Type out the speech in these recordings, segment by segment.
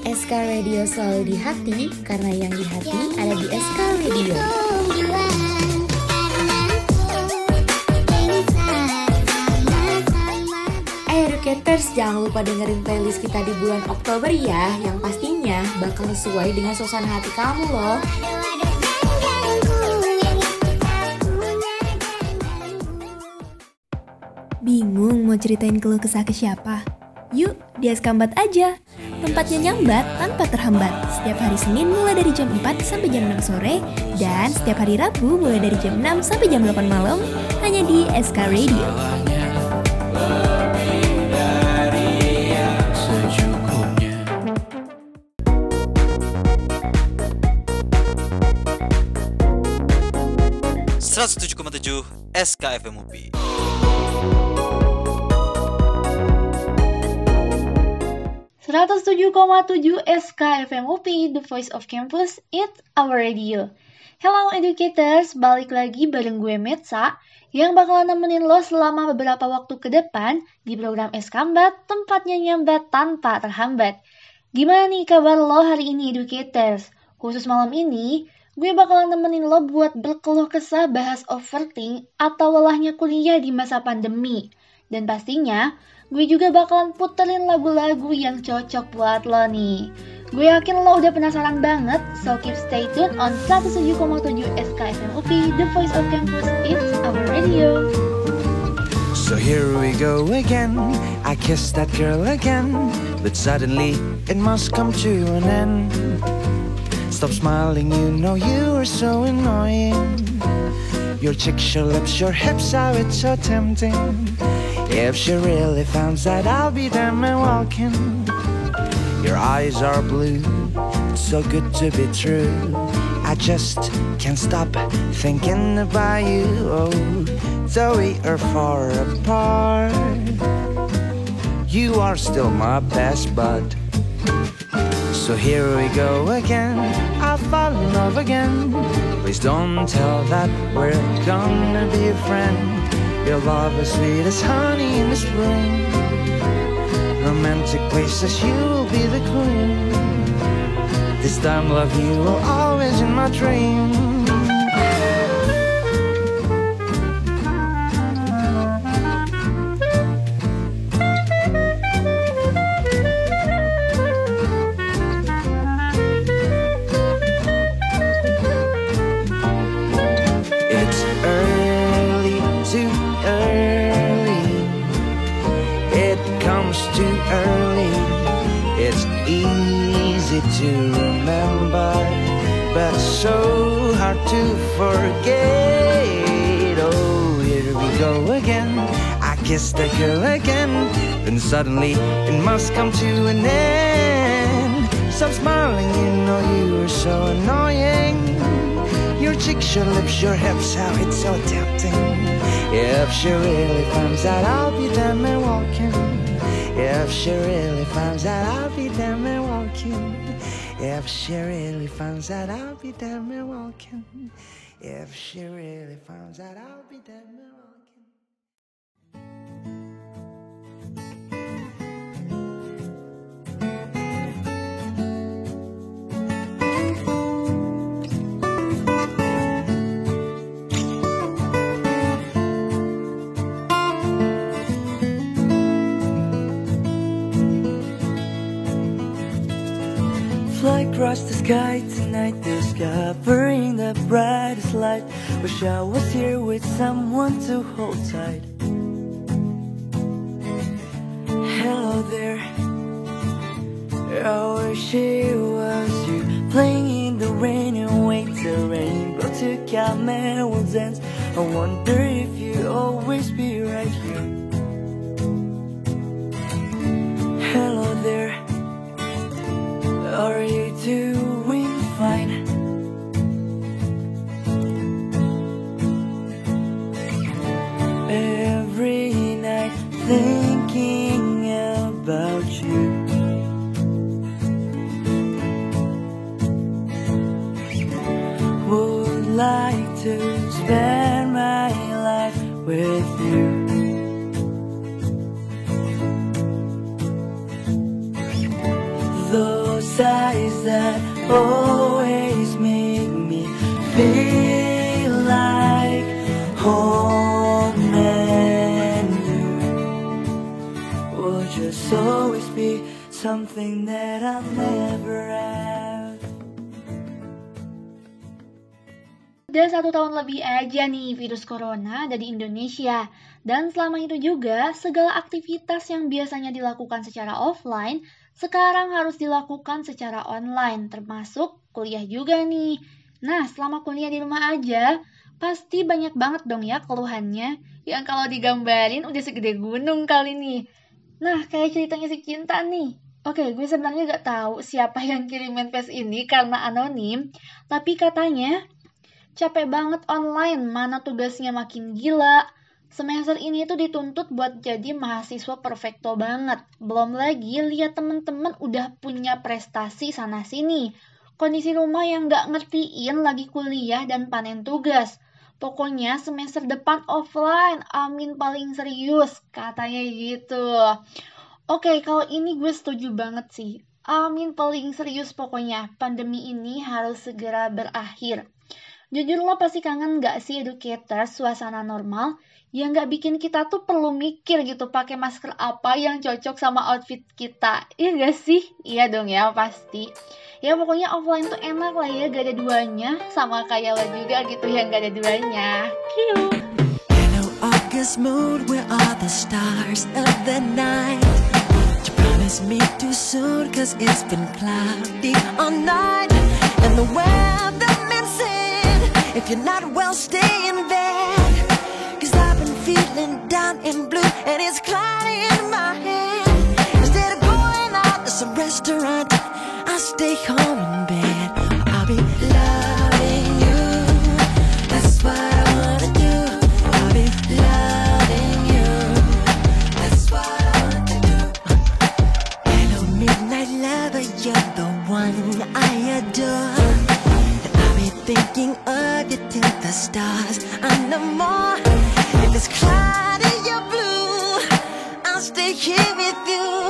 SK Radio selalu di hati karena yang di hati ada di SK Radio. Eh Educators, jangan lupa dengerin playlist kita di bulan Oktober ya, yang pastinya bakal sesuai dengan suasana hati kamu loh. Bingung mau ceritain keluh kesah ke siapa? Yuk, di Eskambat aja. Tempatnya nyambat tanpa terhambat. Setiap hari Senin mulai dari jam 4 sampai jam 6 sore dan setiap hari Rabu mulai dari jam 6 sampai jam 8 malam hanya di SK Radio. tujuh. Seratus tujuh koma tujuh SKFM UPI, The Voice of Campus, It's Our Radio. Hello educators, balik lagi bareng gue Metsa yang bakalan nemenin lo selama beberapa waktu ke depan di program Eskambat, tempatnya nyambat tanpa terhambat. Gimana nih kabar lo hari ini educators? Khusus malam ini, gue bakalan nemenin lo buat berkeluh kesah bahas overthink atau lelahnya kuliah di masa pandemi. Dan pastinya, gue juga bakalan puterin lagu-lagu yang cocok buat lo nih. Gue yakin lo udah penasaran banget, so keep stay tune on 107,7 SKFM UP, The Voice of Campus, It's Our Radio. So here we go again. I kissed that girl again, but suddenly it must come to an end. Stop smiling, you know you are so annoying. Your cheeks, your lips, your hips, it's so tempting. If she really finds that I'll be damn and walking. Your eyes are blue, it's so good to be true. I just can't stop thinking about you. Oh, though we are far apart, you are still my best bud. So here we go again. I fall in love again. Please don't tell that we're gonna be a friend. Your love is sweet as honey in the spring. Romantic places, you will be the queen. This time, love you will always in my dream. To remember, but so hard to forget. Oh, here we go again. I kissed the girl again. Then suddenly it must come to an end. Stop smiling, you know you are so annoying. Your cheeks, your lips, your hips, how it's so tempting. If she really finds out, I'll be damn and walking. If she really finds out, I'll be damn and walking. If she really finds out, I'll be damn and walking. If she really finds out, I'll be damn across the sky tonight, discovering the brightest light. Wish I was here with someone to hold tight. Hello there. I wish it was you playing in the rain and wait the rainbow to come and we'll dance. I wonder if you always be like to spend my life with you. Those eyes that always make me feel like home and you will just always be something that I'll never Udah satu tahun lebih aja nih virus corona ada di Indonesia. Dan selama itu juga, segala aktivitas yang biasanya dilakukan secara offline, sekarang harus dilakukan secara online, termasuk kuliah juga nih. Nah, selama kuliah di rumah aja, pasti banyak banget dong ya keluhannya, yang kalau digambarin udah segede gunung kali nih. Nah, kayak ceritanya si Cinta nih. Oke, gue sebenarnya gak tahu siapa yang kirim manifest ini karena anonim, tapi katanya capek banget online, mana tugasnya makin gila. Semester ini tuh dituntut buat jadi mahasiswa perfecto banget. Belum lagi lihat temen-temen udah punya prestasi sana sini. Kondisi rumah yang gak ngertiin lagi kuliah dan panen tugas. Pokoknya semester depan offline, amin paling serius, katanya gitu. Oke, kalau ini gue setuju banget sih. Amin paling serius pokoknya, pandemi ini harus segera berakhir. Jujur lo pasti kangen gak sih educator suasana normal yang gak bikin kita tuh perlu mikir gitu pakai masker apa yang cocok sama outfit kita. Iya gak sih? Iya dong ya pasti. Ya pokoknya offline tuh enak lah ya gak ada duanya sama kayak lo juga gitu yang gak ada duanya. Cute. Hello, August moon, where are the stars of the night? You promised me too soon, cause it's been cloudy all night. And the weatherman said, if you're not well, stay in bed. Cause I've been feeling down and blue, and it's cloudy in my head. Instead of going out to some restaurant, I'll stay home in bed. Stars are no more. If it's cloudy or blue, I'll stay here with you.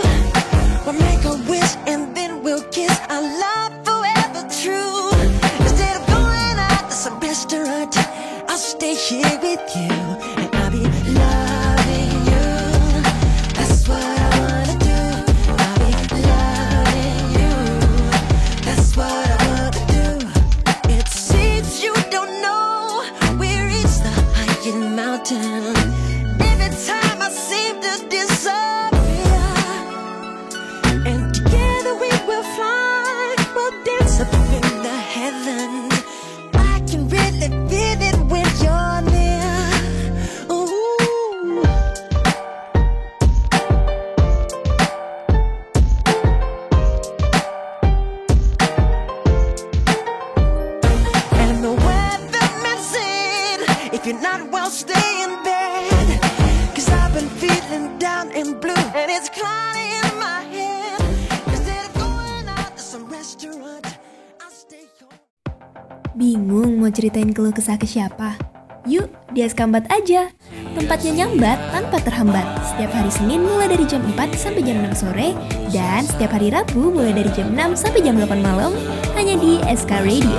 Keluh kesah ke siapa? Yuk, di Eskambat aja. Tempatnya nyambat tanpa terhambat. Setiap hari Senin mulai dari jam 4 sampai jam 6 sore dan setiap hari Rabu mulai dari jam 6 sampai jam 8 malam hanya di SK Radio.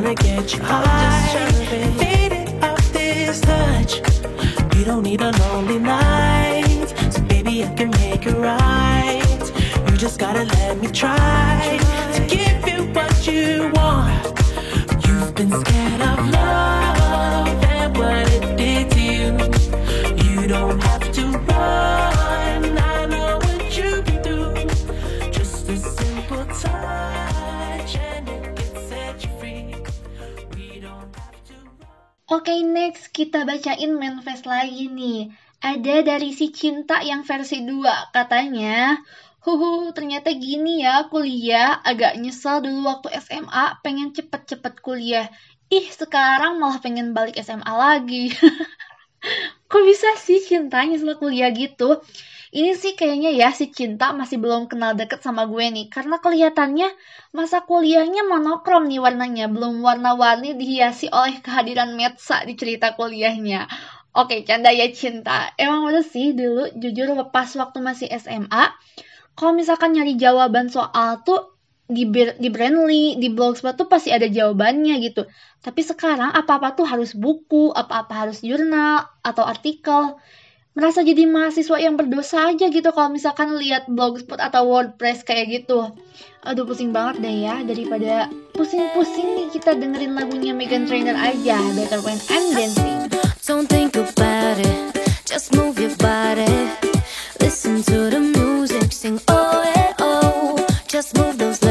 trying to get you high. and Faded off this touch. You don't need a lonely night. So baby, I can make it right. You just gotta let me try to give you Oke, next kita bacain manifest lagi nih. Ada dari si Cinta yang versi 2, katanya, Huhu, ternyata gini ya kuliah, agak nyesel dulu waktu SMA, pengen cepet-cepet kuliah. Ih, sekarang malah pengen balik SMA lagi. Kok bisa sih Cinta nyesel kuliah gitu? Ini sih kayaknya ya si Cinta masih belum kenal deket sama gue nih, karena kelihatannya masa kuliahnya monokrom nih warnanya, belum warna-warni dihiasi oleh kehadiran Metsa di cerita kuliahnya. Oke, canda ya cinta. Emang bener sih dulu jujur lepas waktu masih SMA, kalau misalkan nyari jawaban soal tuh di, di Brandly, di Blogspot tuh pasti ada jawabannya gitu. Tapi sekarang apa-apa tuh harus buku, apa-apa harus jurnal atau artikel. Merasa jadi mahasiswa yang berdosa aja gitu kalau misalkan lihat Blogspot atau WordPress kayak gitu. Aduh pusing banget deh ya, daripada pusing-pusing nih kita dengerin lagunya Megan Trainor aja, Better When I'm Dancing. Don't think about it, just move your body. Listen to the music, sing oh eh oh. Just move those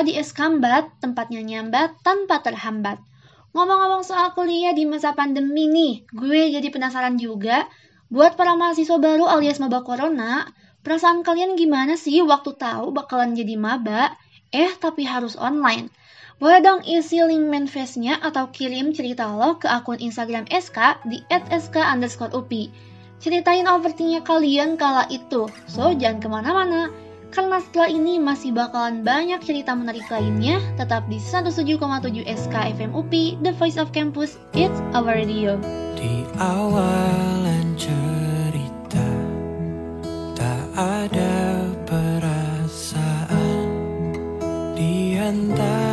kuliah di Eskambat, tempatnya nyambat tanpa terhambat. Ngomong-ngomong soal kuliah di masa pandemi nih, gue jadi penasaran juga. Buat para mahasiswa baru alias maba corona, perasaan kalian gimana sih waktu tahu bakalan jadi maba? Eh, tapi harus online. Boleh dong isi link manifestnya atau kirim cerita lo ke akun Instagram SK di @sk underscore upi. Ceritain overthinknya kalian kala itu, so jangan ke mana-mana. Karena setelah ini masih bakalan banyak cerita menarik lainnya, tetap di 107,7 SK FM UP, The Voice of Campus, It's Our Radio. Di awalan cerita, tak ada perasaan di antara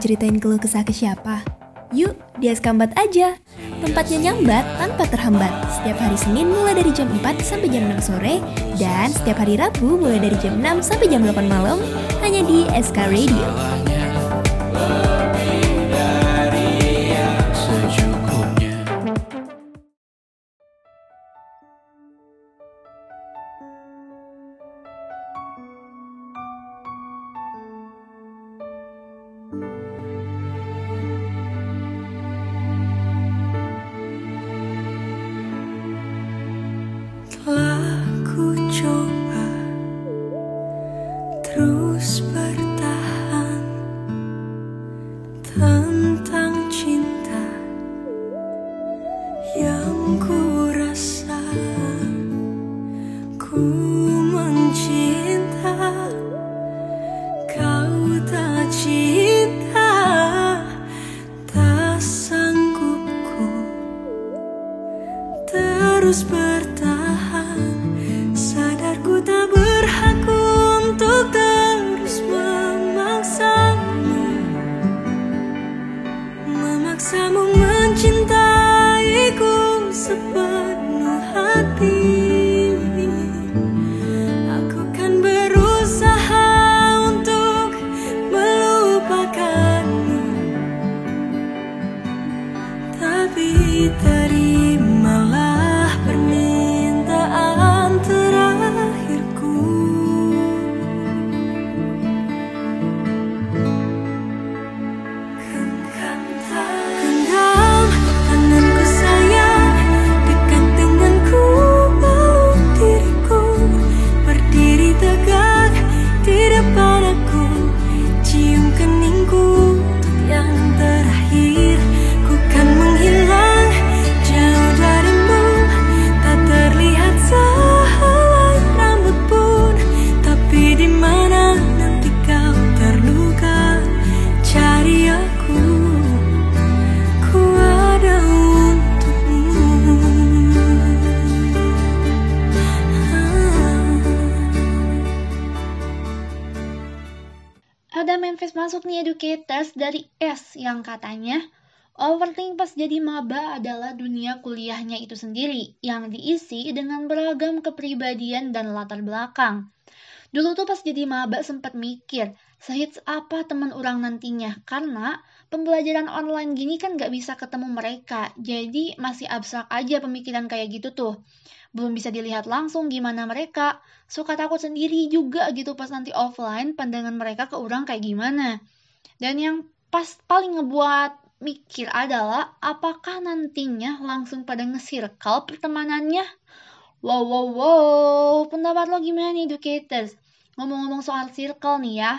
ceritain keluh kesah ke siapa? Yuk, di Askambat aja. Tempatnya nyambat tanpa terhambat. Setiap hari Senin mulai dari jam 4 sampai jam 6 sore dan setiap hari Rabu mulai dari jam 6 sampai jam 8 malam hanya di SK Radio. 淡淡 angkatannya, overthink pas jadi maba adalah dunia kuliahnya itu sendiri yang diisi dengan beragam kepribadian dan latar belakang. Dulu tuh pas jadi maba sempat mikir, sehits apa teman orang nantinya, karena pembelajaran online gini kan gak bisa ketemu mereka, jadi masih abstrak aja pemikiran kayak gitu tuh. Belum bisa dilihat langsung gimana mereka, suka takut sendiri juga gitu pas nanti offline pandangan mereka ke orang kayak gimana. Dan yang pas paling ngebuat mikir adalah apakah nantinya langsung pada ngesirkal pertemanannya? Wow, wow, wow, pendapat lo gimana nih educators? Ngomong-ngomong soal circle nih ya,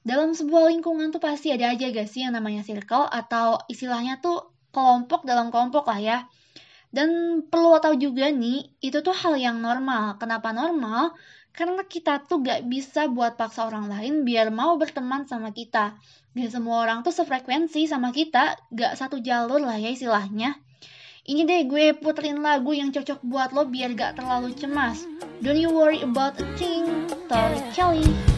dalam sebuah lingkungan tuh pasti ada aja gak sih yang namanya circle atau istilahnya tuh kelompok dalam kelompok lah ya. Dan perlu tahu juga nih, itu tuh hal yang normal. Kenapa normal? Karena kita tuh gak bisa buat paksa orang lain biar mau berteman sama kita. Gak semua orang tuh sefrekuensi sama kita, gak satu jalur lah ya istilahnya. Ini deh gue puterin lagu yang cocok buat lo biar gak terlalu cemas. Don't you worry about a thing, Tori Kelly.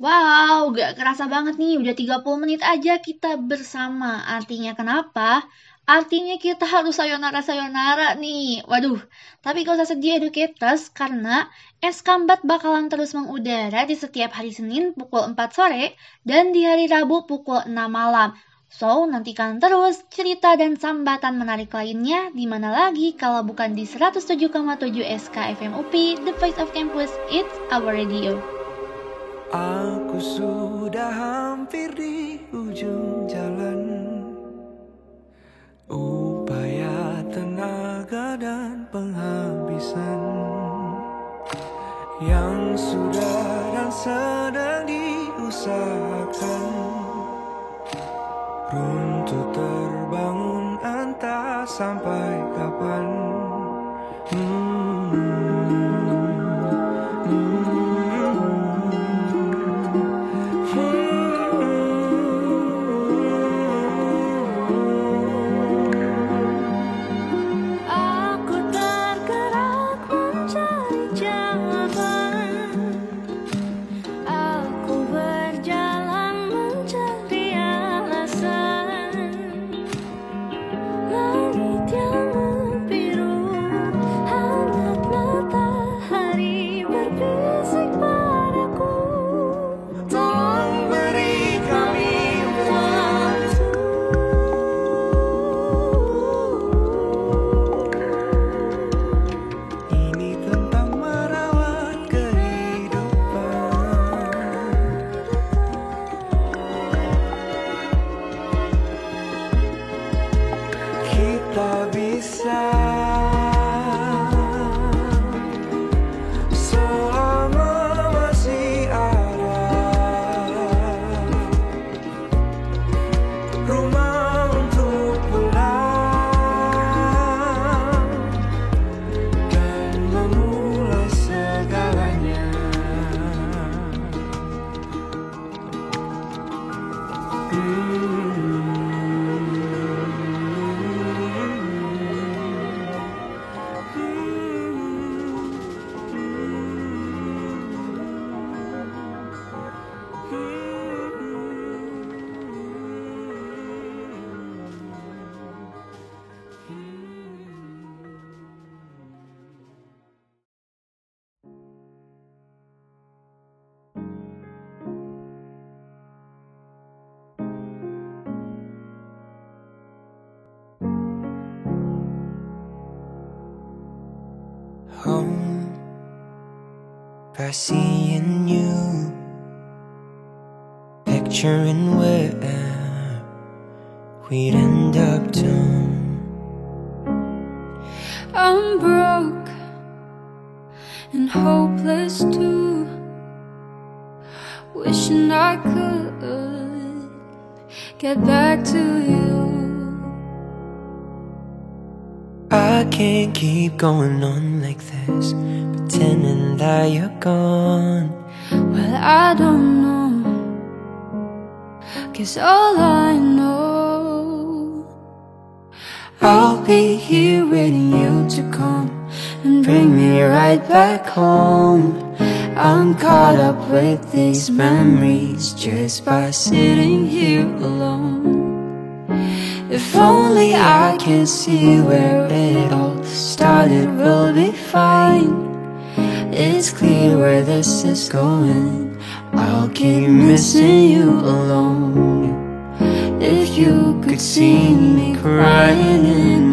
Wow, gak kerasa banget nih, udah 30 menit aja kita bersama. Artinya kenapa? Artinya kita harus sayonara-sayonara nih. Waduh, tapi gak usah sedih educators, karena es kambat bakalan terus mengudara di setiap hari Senin pukul 4 sore dan di hari Rabu pukul 6 malam. So, nantikan terus cerita dan sambatan menarik lainnya di mana lagi kalau bukan di 107,7 SKFM UPI, The Voice of Campus, It's Our Radio. Aku sudah hampir di ujung jalan. Upaya, tenaga, dan penghabisan Yang sudah dan sedang diusahakan. Runtuh terbangun entah sampai kapan. Aku Home by seeing you, picturing where we'd end up to. I'm broke and hopeless too. Wishing I could get back to you. I can't keep going on like this, pretending that you're gone. Well, I don't know. Cause all I know, I'll be here waiting you to come and bring me right back home. I'm caught up with these memories just by sitting here alone. Only I can see where it all started, we'll be fine. It's clear where this is going. I'll keep missing you alone. If you could see me crying in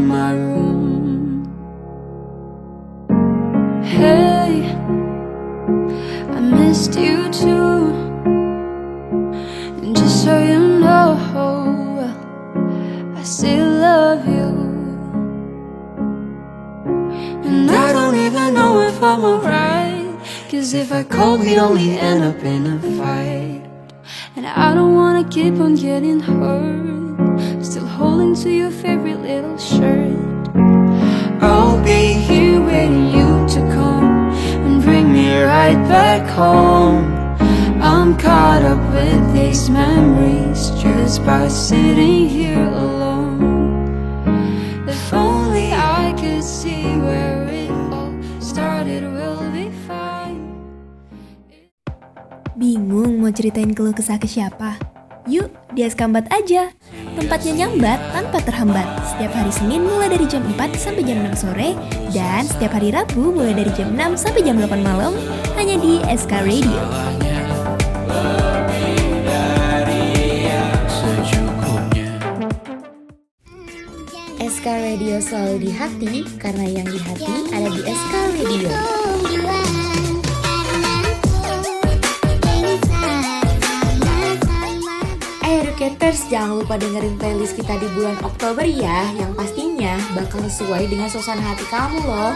if I'm alright. Cause if I call, we'd only end up in a fight. And I don't wanna keep on getting hurt. Still holding to your favorite little shirt. I'll be here waiting you to come and bring me right back home. I'm caught up with these memories just by sitting here alone. Bingung mau ceritain keluh kesah ke siapa? Yuk, di Eskambat aja. Tempatnya nyambat tanpa terhambat. Setiap hari Senin mulai dari jam 4 sampai jam 6 sore dan setiap hari Rabu mulai dari jam 6 sampai jam 8 malam hanya di SK Radio. SK Radio selalu di hati karena yang di hati ada di SK Radio. Educators, jangan lupa dengerin playlist kita di bulan Oktober ya Yang pastinya bakal sesuai dengan suasana hati kamu loh